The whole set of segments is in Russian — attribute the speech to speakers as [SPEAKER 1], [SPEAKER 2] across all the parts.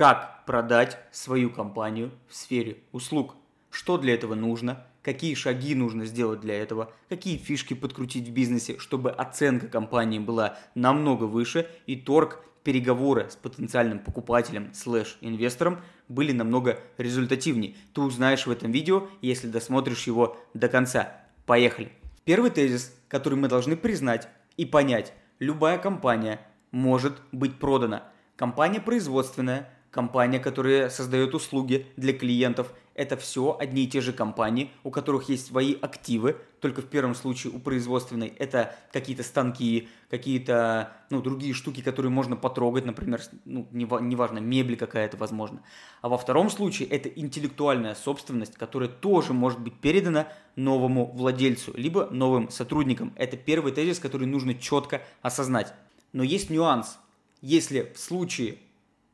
[SPEAKER 1] как продать свою компанию в сфере услуг. Что для этого нужно, какие шаги нужно сделать для этого, какие фишки подкрутить в бизнесе, чтобы оценка компании была намного выше и торг, переговоры с потенциальным покупателем слэш инвестором были намного результативнее. Ты узнаешь в этом видео, если досмотришь его до конца. Поехали! Первый тезис, который мы должны признать и понять. Любая компания может быть продана. Компания производственная, компания, которая создает услуги для клиентов, это все одни и те же компании, у которых есть свои активы, только в первом случае у производственной это какие-то станки, какие-то ну, другие штуки, которые можно потрогать, например, ну, неважно, мебель какая-то, возможно. А во втором случае это интеллектуальная собственность, которая тоже может быть передана новому владельцу, либо новым сотрудникам. Это первый тезис, который нужно четко осознать. Но есть нюанс. Если в случае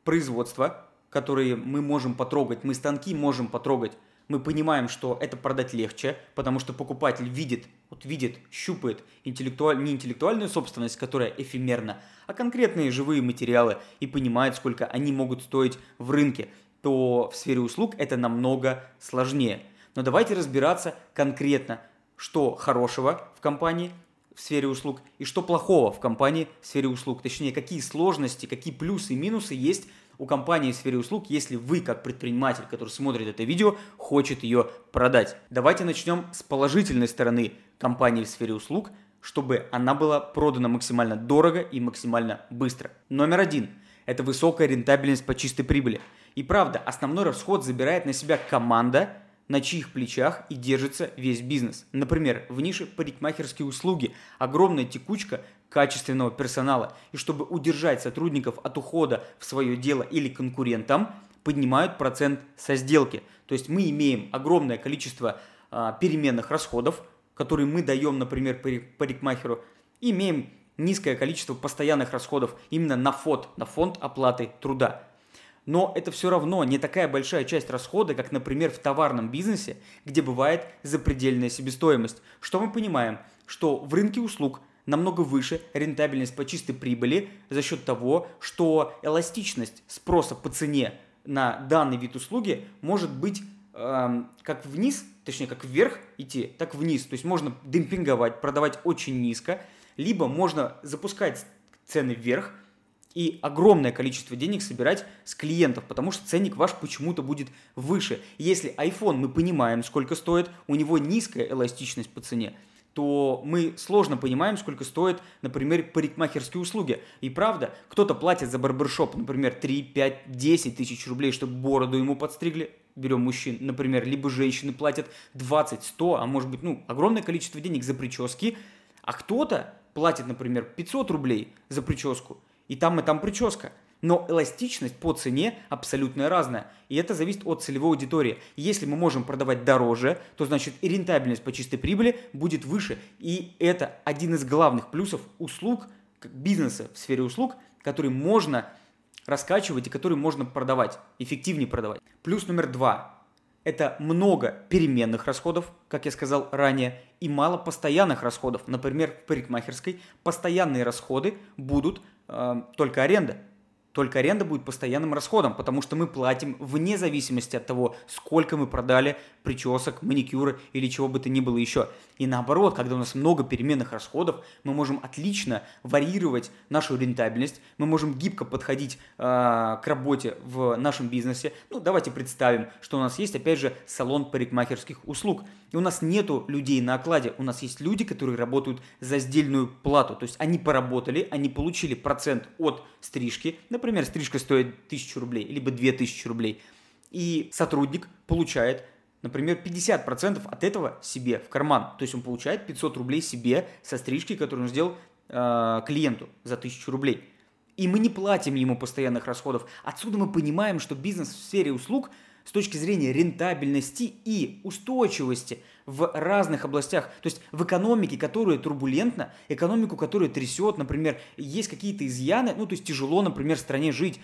[SPEAKER 1] производства которые мы можем потрогать, мы станки можем потрогать, мы понимаем, что это продать легче, потому что покупатель видит, вот видит, щупает интеллектуаль... не интеллектуальную собственность, которая эфемерна, а конкретные живые материалы и понимает, сколько они могут стоить в рынке, то в сфере услуг это намного сложнее. Но давайте разбираться конкретно, что хорошего в компании в сфере услуг и что плохого в компании в сфере услуг. Точнее, какие сложности, какие плюсы и минусы есть у компании в сфере услуг, если вы, как предприниматель, который смотрит это видео, хочет ее продать. Давайте начнем с положительной стороны компании в сфере услуг, чтобы она была продана максимально дорого и максимально быстро. Номер один – это высокая рентабельность по чистой прибыли. И правда, основной расход забирает на себя команда – на чьих плечах и держится весь бизнес. Например, в нише парикмахерские услуги, огромная текучка качественного персонала. И чтобы удержать сотрудников от ухода в свое дело или конкурентам, поднимают процент со сделки. То есть мы имеем огромное количество а, переменных расходов, которые мы даем, например, парикмахеру, имеем низкое количество постоянных расходов именно на фонд, на фонд оплаты труда но это все равно не такая большая часть расхода, как, например, в товарном бизнесе, где бывает запредельная себестоимость. Что мы понимаем? Что в рынке услуг намного выше рентабельность по чистой прибыли за счет того, что эластичность спроса по цене на данный вид услуги может быть э, как вниз, точнее как вверх идти, так вниз. То есть можно демпинговать, продавать очень низко, либо можно запускать цены вверх, и огромное количество денег собирать с клиентов, потому что ценник ваш почему-то будет выше. Если iPhone мы понимаем, сколько стоит, у него низкая эластичность по цене, то мы сложно понимаем, сколько стоит, например, парикмахерские услуги. И правда, кто-то платит за барбершоп, например, 3, 5, 10 тысяч рублей, чтобы бороду ему подстригли, берем мужчин, например, либо женщины платят 20, 100, а может быть, ну, огромное количество денег за прически, а кто-то платит, например, 500 рублей за прическу, и там, и там прическа. Но эластичность по цене абсолютно разная. И это зависит от целевой аудитории. Если мы можем продавать дороже, то значит и рентабельность по чистой прибыли будет выше. И это один из главных плюсов услуг, бизнеса в сфере услуг, который можно раскачивать и который можно продавать, эффективнее продавать. Плюс номер два – это много переменных расходов, как я сказал ранее, и мало постоянных расходов. Например, в парикмахерской постоянные расходы будут э, только аренда. Только аренда будет постоянным расходом, потому что мы платим вне зависимости от того, сколько мы продали причесок, маникюра или чего бы то ни было еще. И наоборот, когда у нас много переменных расходов, мы можем отлично варьировать нашу рентабельность, мы можем гибко подходить э, к работе в нашем бизнесе. Ну, давайте представим, что у нас есть, опять же, салон парикмахерских услуг. И у нас нету людей на окладе, у нас есть люди, которые работают за сдельную плату. То есть они поработали, они получили процент от стрижки. Например, стрижка стоит 1000 рублей, либо 2000 рублей. И сотрудник получает например, 50% от этого себе в карман. То есть он получает 500 рублей себе со стрижки, которую он сделал э, клиенту за 1000 рублей. И мы не платим ему постоянных расходов. Отсюда мы понимаем, что бизнес в сфере услуг – с точки зрения рентабельности и устойчивости в разных областях. То есть в экономике, которая турбулентна, экономику, которая трясет, например, есть какие-то изъяны, ну то есть тяжело, например, стране жить,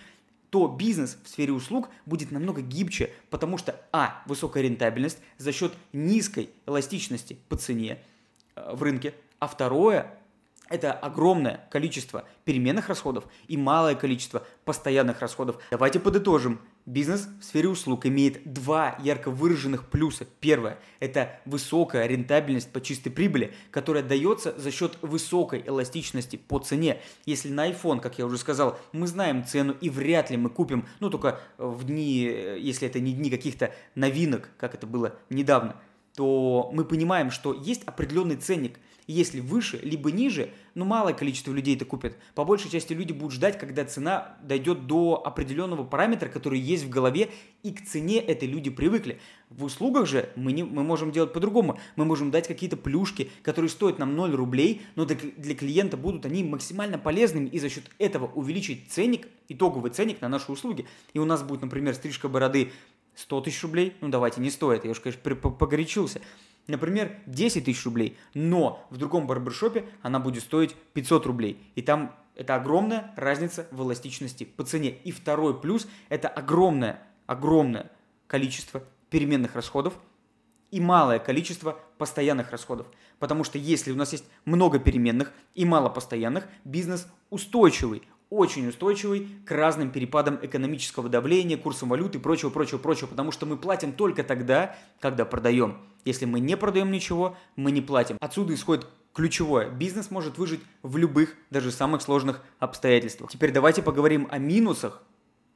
[SPEAKER 1] то бизнес в сфере услуг будет намного гибче, потому что, а, высокая рентабельность за счет низкой эластичности по цене э, в рынке, а второе, это огромное количество переменных расходов и малое количество постоянных расходов. Давайте подытожим. Бизнес в сфере услуг имеет два ярко выраженных плюса. Первое – это высокая рентабельность по чистой прибыли, которая дается за счет высокой эластичности по цене. Если на iPhone, как я уже сказал, мы знаем цену и вряд ли мы купим, ну только в дни, если это не дни каких-то новинок, как это было недавно, то мы понимаем, что есть определенный ценник – если выше, либо ниже, ну малое количество людей это купят. По большей части люди будут ждать, когда цена дойдет до определенного параметра, который есть в голове, и к цене этой люди привыкли. В услугах же мы, не, мы можем делать по-другому. Мы можем дать какие-то плюшки, которые стоят нам 0 рублей, но для, для клиента будут они максимально полезными, и за счет этого увеличить ценник, итоговый ценник на наши услуги. И у нас будет, например, стрижка бороды 100 тысяч рублей, ну давайте не стоит, я уж, конечно, погорячился например, 10 тысяч рублей, но в другом барбершопе она будет стоить 500 рублей. И там это огромная разница в эластичности по цене. И второй плюс – это огромное, огромное количество переменных расходов и малое количество постоянных расходов. Потому что если у нас есть много переменных и мало постоянных, бизнес устойчивый, очень устойчивый к разным перепадам экономического давления, курсам валюты и прочего, прочего, прочего, потому что мы платим только тогда, когда продаем. Если мы не продаем ничего, мы не платим. Отсюда исходит ключевое. Бизнес может выжить в любых, даже самых сложных обстоятельствах. Теперь давайте поговорим о минусах,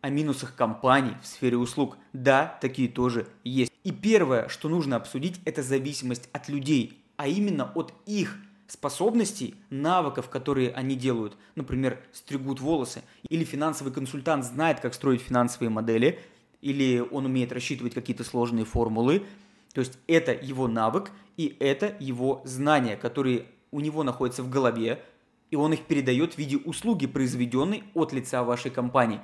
[SPEAKER 1] о минусах компаний в сфере услуг. Да, такие тоже есть. И первое, что нужно обсудить, это зависимость от людей, а именно от их способностей, навыков, которые они делают. Например, стригут волосы. Или финансовый консультант знает, как строить финансовые модели. Или он умеет рассчитывать какие-то сложные формулы. То есть это его навык и это его знания, которые у него находятся в голове, и он их передает в виде услуги, произведенной от лица вашей компании.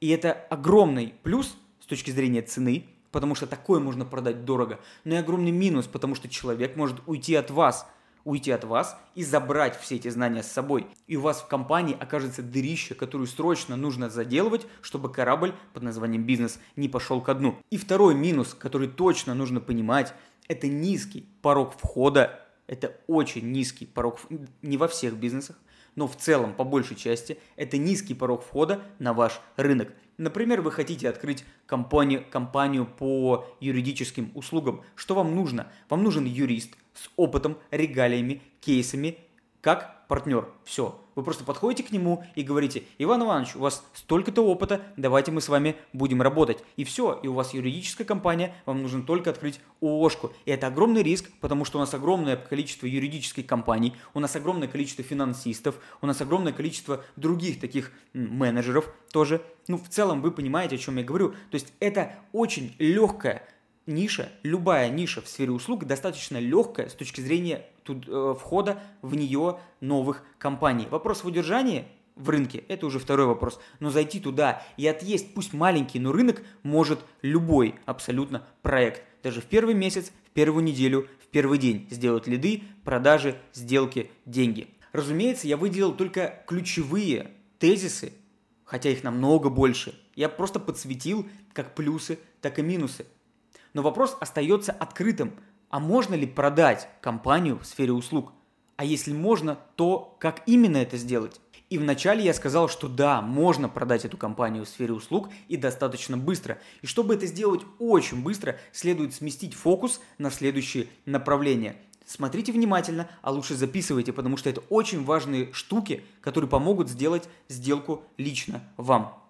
[SPEAKER 1] И это огромный плюс с точки зрения цены, потому что такое можно продать дорого, но и огромный минус, потому что человек может уйти от вас – уйти от вас и забрать все эти знания с собой. И у вас в компании окажется дырища, которую срочно нужно заделывать, чтобы корабль под названием бизнес не пошел ко дну. И второй минус, который точно нужно понимать, это низкий порог входа. Это очень низкий порог, не во всех бизнесах, но в целом, по большей части, это низкий порог входа на ваш рынок. Например, вы хотите открыть компанию, компанию по юридическим услугам. Что вам нужно? Вам нужен юрист с опытом, регалиями, кейсами, как партнер. Все. Вы просто подходите к нему и говорите, Иван Иванович, у вас столько-то опыта, давайте мы с вами будем работать. И все, и у вас юридическая компания, вам нужно только открыть ООшку. И это огромный риск, потому что у нас огромное количество юридических компаний, у нас огромное количество финансистов, у нас огромное количество других таких менеджеров тоже. Ну, в целом вы понимаете, о чем я говорю. То есть это очень легкая ниша, любая ниша в сфере услуг достаточно легкая с точки зрения тут, э, входа в нее новых компаний. Вопрос в удержании в рынке, это уже второй вопрос. Но зайти туда и отъесть, пусть маленький, но рынок может любой абсолютно проект. Даже в первый месяц, в первую неделю, в первый день сделать лиды, продажи, сделки, деньги. Разумеется, я выделил только ключевые тезисы, хотя их намного больше. Я просто подсветил как плюсы, так и минусы. Но вопрос остается открытым. А можно ли продать компанию в сфере услуг? А если можно, то как именно это сделать? И вначале я сказал, что да, можно продать эту компанию в сфере услуг и достаточно быстро. И чтобы это сделать очень быстро, следует сместить фокус на следующие направления. Смотрите внимательно, а лучше записывайте, потому что это очень важные штуки, которые помогут сделать сделку лично вам.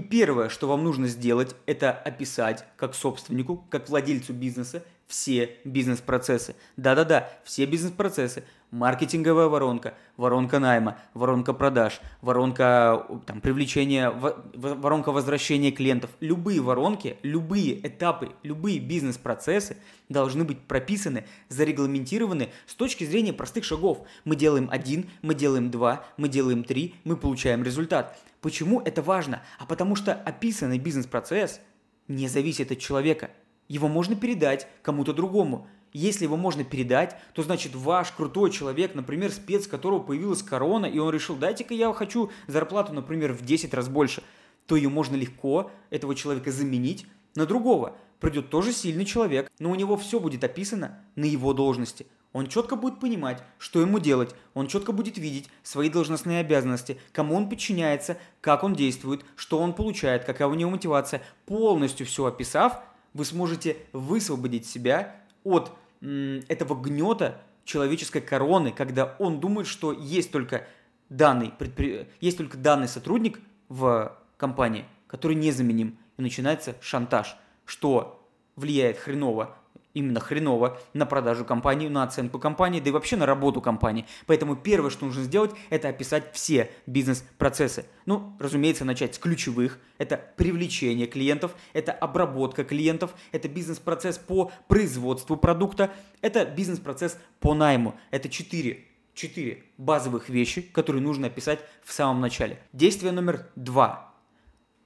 [SPEAKER 1] И первое, что вам нужно сделать, это описать как собственнику, как владельцу бизнеса все бизнес-процессы. Да-да-да, все бизнес-процессы. Маркетинговая воронка, воронка найма, воронка продаж, воронка там, привлечения, воронка возвращения клиентов. Любые воронки, любые этапы, любые бизнес-процессы должны быть прописаны, зарегламентированы с точки зрения простых шагов. Мы делаем один, мы делаем два, мы делаем три, мы получаем результат. Почему это важно? А потому что описанный бизнес-процесс не зависит от человека. Его можно передать кому-то другому. Если его можно передать, то значит ваш крутой человек, например, спец, которого появилась корона, и он решил, дайте-ка я хочу зарплату, например, в 10 раз больше, то ее можно легко, этого человека, заменить на другого. Придет тоже сильный человек, но у него все будет описано на его должности. Он четко будет понимать, что ему делать, он четко будет видеть свои должностные обязанности, кому он подчиняется, как он действует, что он получает, какая у него мотивация. Полностью все описав, вы сможете высвободить себя от м, этого гнета человеческой короны, когда он думает, что есть только данный, предпри... есть только данный сотрудник в компании, который незаменим, и начинается шантаж, что влияет хреново именно хреново на продажу компании, на оценку компании, да и вообще на работу компании. Поэтому первое, что нужно сделать, это описать все бизнес-процессы. Ну, разумеется, начать с ключевых. Это привлечение клиентов, это обработка клиентов, это бизнес-процесс по производству продукта, это бизнес-процесс по найму. Это четыре четыре базовых вещи, которые нужно описать в самом начале. Действие номер два.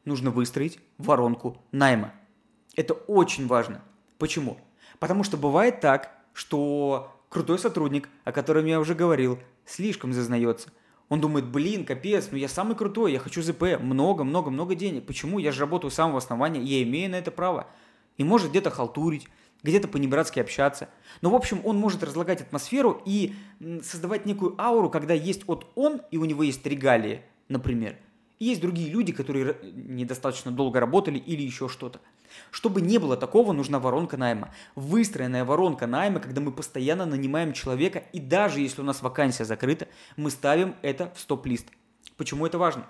[SPEAKER 1] Нужно выстроить воронку найма. Это очень важно. Почему? Потому что бывает так, что крутой сотрудник, о котором я уже говорил, слишком зазнается. Он думает, блин, капец, ну я самый крутой, я хочу ЗП, много-много-много денег. Почему? Я же работаю с самого основания, я имею на это право. И может где-то халтурить, где-то по-небратски общаться. Но, в общем, он может разлагать атмосферу и создавать некую ауру, когда есть вот он, и у него есть регалии, например. И есть другие люди, которые недостаточно долго работали или еще что-то. Чтобы не было такого, нужна воронка найма. Выстроенная воронка найма, когда мы постоянно нанимаем человека, и даже если у нас вакансия закрыта, мы ставим это в стоп-лист. Почему это важно?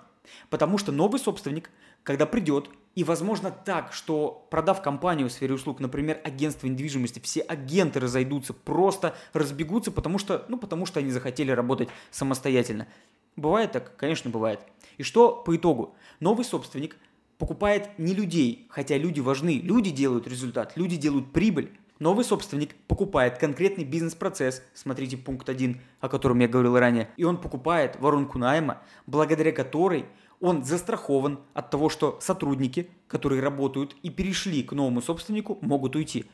[SPEAKER 1] Потому что новый собственник, когда придет, и возможно так, что продав компанию в сфере услуг, например, агентство недвижимости, все агенты разойдутся, просто разбегутся, потому что, ну, потому что они захотели работать самостоятельно. Бывает так? Конечно, бывает. И что по итогу? Новый собственник покупает не людей, хотя люди важны, люди делают результат, люди делают прибыль. Новый собственник покупает конкретный бизнес-процесс, смотрите пункт 1, о котором я говорил ранее, и он покупает воронку найма, благодаря которой он застрахован от того, что сотрудники, которые работают и перешли к новому собственнику, могут уйти.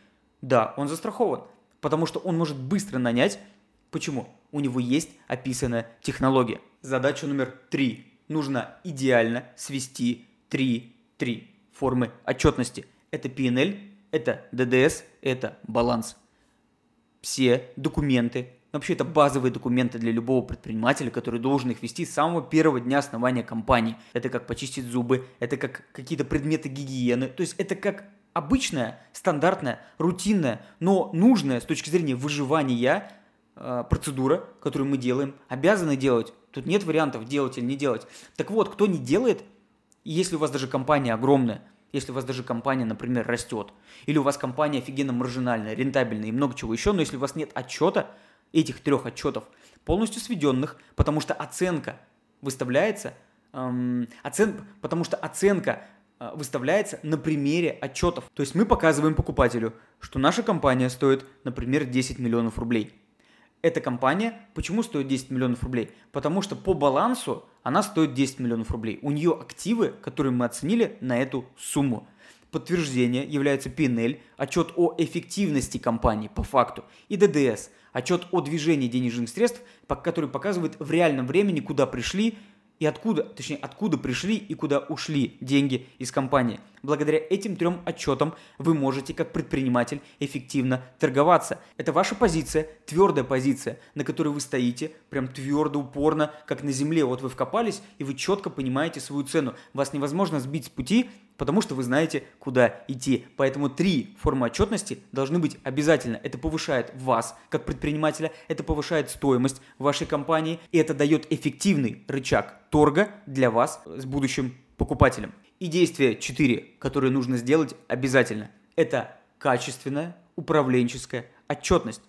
[SPEAKER 1] Да, он застрахован, потому что он может быстро нанять. Почему? У него есть описанная технология. Задача номер три. Нужно идеально свести три, три формы отчетности. Это PNL, это DDS, это баланс. Все документы, вообще это базовые документы для любого предпринимателя, который должен их вести с самого первого дня основания компании. Это как почистить зубы, это как какие-то предметы гигиены. То есть это как обычная, стандартная, рутинная, но нужная с точки зрения выживания э, процедура, которую мы делаем, обязаны делать. Тут нет вариантов делать или не делать. Так вот, кто не делает, если у вас даже компания огромная, если у вас даже компания, например, растет, или у вас компания офигенно маржинальная, рентабельная и много чего еще, но если у вас нет отчета, этих трех отчетов, полностью сведенных, потому что оценка выставляется, эм, оцен, потому что оценка э, выставляется на примере отчетов. То есть мы показываем покупателю, что наша компания стоит, например, 10 миллионов рублей. Эта компания почему стоит 10 миллионов рублей? Потому что по балансу она стоит 10 миллионов рублей. У нее активы, которые мы оценили на эту сумму. Подтверждение является PNL, отчет о эффективности компании по факту, и ДДС, отчет о движении денежных средств, который показывает в реальном времени, куда пришли и откуда, точнее, откуда пришли и куда ушли деньги из компании. Благодаря этим трем отчетам вы можете как предприниматель эффективно торговаться. Это ваша позиция, твердая позиция, на которой вы стоите, прям твердо, упорно, как на земле. Вот вы вкопались, и вы четко понимаете свою цену. Вас невозможно сбить с пути, потому что вы знаете, куда идти. Поэтому три формы отчетности должны быть обязательно. Это повышает вас, как предпринимателя, это повышает стоимость вашей компании, и это дает эффективный рычаг торга для вас с будущим покупателем. И действие 4, которое нужно сделать обязательно, это качественная управленческая отчетность.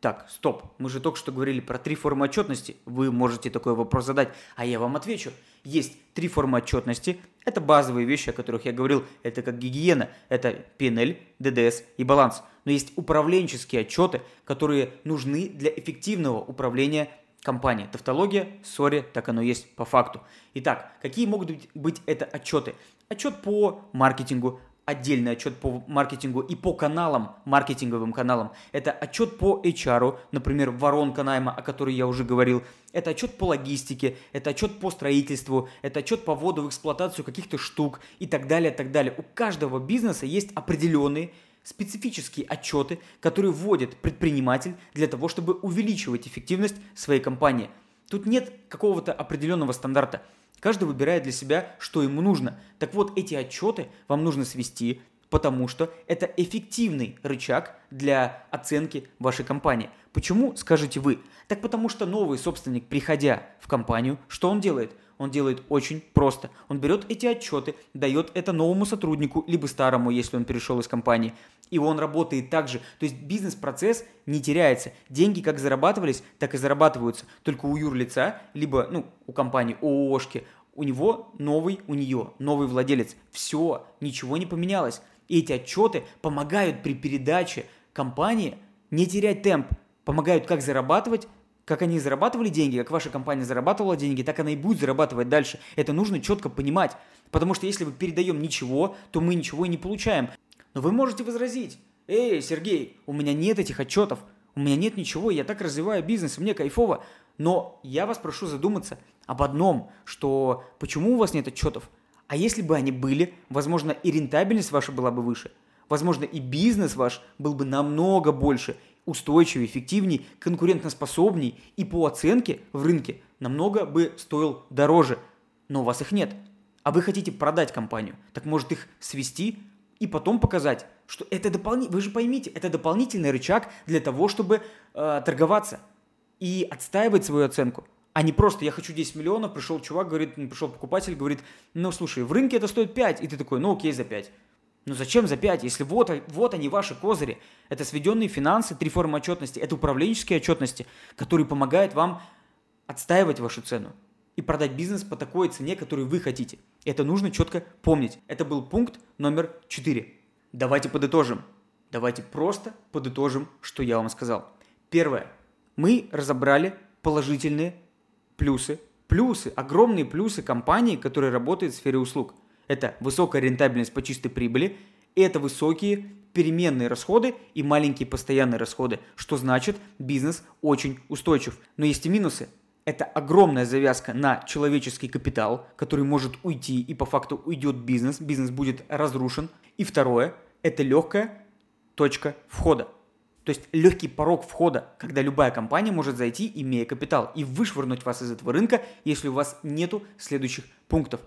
[SPEAKER 1] Так, стоп, мы же только что говорили про три формы отчетности. Вы можете такой вопрос задать, а я вам отвечу. Есть три формы отчетности. Это базовые вещи, о которых я говорил. Это как гигиена, это PNL, DDS и баланс. Но есть управленческие отчеты, которые нужны для эффективного управления компанией. Тавтология, сори, так оно есть по факту. Итак, какие могут быть это отчеты? Отчет по маркетингу, отдельный отчет по маркетингу и по каналам, маркетинговым каналам. Это отчет по HR, например, воронка найма, о которой я уже говорил. Это отчет по логистике, это отчет по строительству, это отчет по вводу в эксплуатацию каких-то штук и так далее, так далее. У каждого бизнеса есть определенные специфические отчеты, которые вводит предприниматель для того, чтобы увеличивать эффективность своей компании. Тут нет какого-то определенного стандарта. Каждый выбирает для себя, что ему нужно. Так вот, эти отчеты вам нужно свести, потому что это эффективный рычаг для оценки вашей компании. Почему, скажете вы? Так потому что новый собственник, приходя в компанию, что он делает? Он делает очень просто. Он берет эти отчеты, дает это новому сотруднику, либо старому, если он перешел из компании, и он работает так же. То есть бизнес-процесс не теряется. Деньги как зарабатывались, так и зарабатываются. Только у юрлица, либо ну, у компании ООшки, у него новый, у нее новый владелец. Все, ничего не поменялось. И эти отчеты помогают при передаче компании не терять темп, помогают как зарабатывать, как они зарабатывали деньги, как ваша компания зарабатывала деньги, так она и будет зарабатывать дальше. Это нужно четко понимать. Потому что если мы передаем ничего, то мы ничего и не получаем. Но вы можете возразить, эй, Сергей, у меня нет этих отчетов, у меня нет ничего, я так развиваю бизнес, мне кайфово. Но я вас прошу задуматься об одном, что почему у вас нет отчетов? А если бы они были, возможно, и рентабельность ваша была бы выше. Возможно, и бизнес ваш был бы намного больше, устойчивее, эффективнее, конкурентоспособней и по оценке в рынке намного бы стоил дороже. Но у вас их нет. А вы хотите продать компанию. Так может их свести и потом показать, что это дополнительный, вы же поймите, это дополнительный рычаг для того, чтобы э, торговаться и отстаивать свою оценку. А не просто я хочу 10 миллионов, пришел чувак, говорит, пришел покупатель, говорит, ну слушай, в рынке это стоит 5, и ты такой, ну окей, за 5. Ну зачем за 5, если вот, вот они ваши козыри. Это сведенные финансы, три формы отчетности, это управленческие отчетности, которые помогают вам отстаивать вашу цену и продать бизнес по такой цене, которую вы хотите. Это нужно четко помнить. Это был пункт номер 4. Давайте подытожим. Давайте просто подытожим, что я вам сказал. Первое. Мы разобрали положительные плюсы, плюсы, огромные плюсы компании, которая работает в сфере услуг. Это высокая рентабельность по чистой прибыли, это высокие переменные расходы и маленькие постоянные расходы, что значит бизнес очень устойчив. Но есть и минусы. Это огромная завязка на человеческий капитал, который может уйти и по факту уйдет бизнес, бизнес будет разрушен. И второе, это легкая точка входа. То есть легкий порог входа, когда любая компания может зайти, имея капитал, и вышвырнуть вас из этого рынка, если у вас нету следующих пунктов.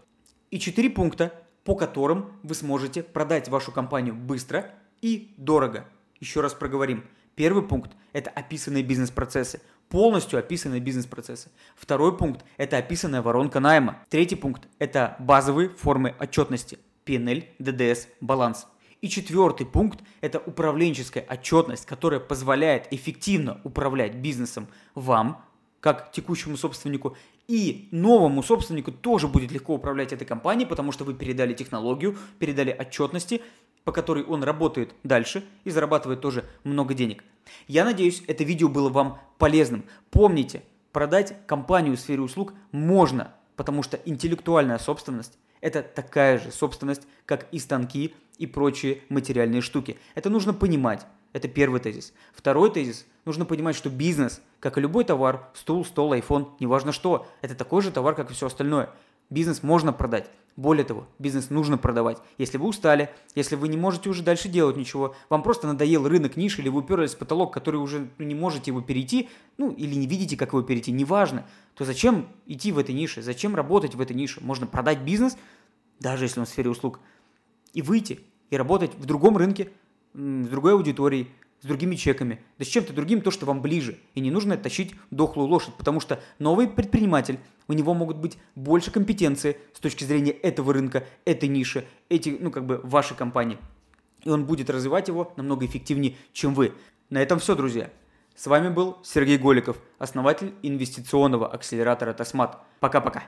[SPEAKER 1] И четыре пункта, по которым вы сможете продать вашу компанию быстро и дорого. Еще раз проговорим. Первый пункт – это описанные бизнес-процессы, полностью описанные бизнес-процессы. Второй пункт – это описанная воронка найма. Третий пункт – это базовые формы отчетности – PNL, DDS, баланс. И четвертый пункт – это управленческая отчетность, которая позволяет эффективно управлять бизнесом вам, как текущему собственнику, и новому собственнику тоже будет легко управлять этой компанией, потому что вы передали технологию, передали отчетности, по которой он работает дальше и зарабатывает тоже много денег. Я надеюсь, это видео было вам полезным. Помните, продать компанию в сфере услуг можно, потому что интеллектуальная собственность – это такая же собственность, как и станки, и прочие материальные штуки. Это нужно понимать. Это первый тезис. Второй тезис. Нужно понимать, что бизнес, как и любой товар, стул, стол, iPhone, неважно что, это такой же товар, как и все остальное. Бизнес можно продать. Более того, бизнес нужно продавать. Если вы устали, если вы не можете уже дальше делать ничего, вам просто надоел рынок ниши, или вы уперлись в потолок, который уже ну, не можете его перейти, ну или не видите, как его перейти, неважно, то зачем идти в этой нише, зачем работать в этой нише? Можно продать бизнес, даже если он в сфере услуг, и выйти, и работать в другом рынке, с другой аудиторией, с другими чеками, да с чем-то другим, то, что вам ближе. И не нужно тащить дохлую лошадь, потому что новый предприниматель, у него могут быть больше компетенции с точки зрения этого рынка, этой ниши, эти, ну, как бы, вашей компании. И он будет развивать его намного эффективнее, чем вы. На этом все, друзья. С вами был Сергей Голиков, основатель инвестиционного акселератора Тосмат. Пока-пока.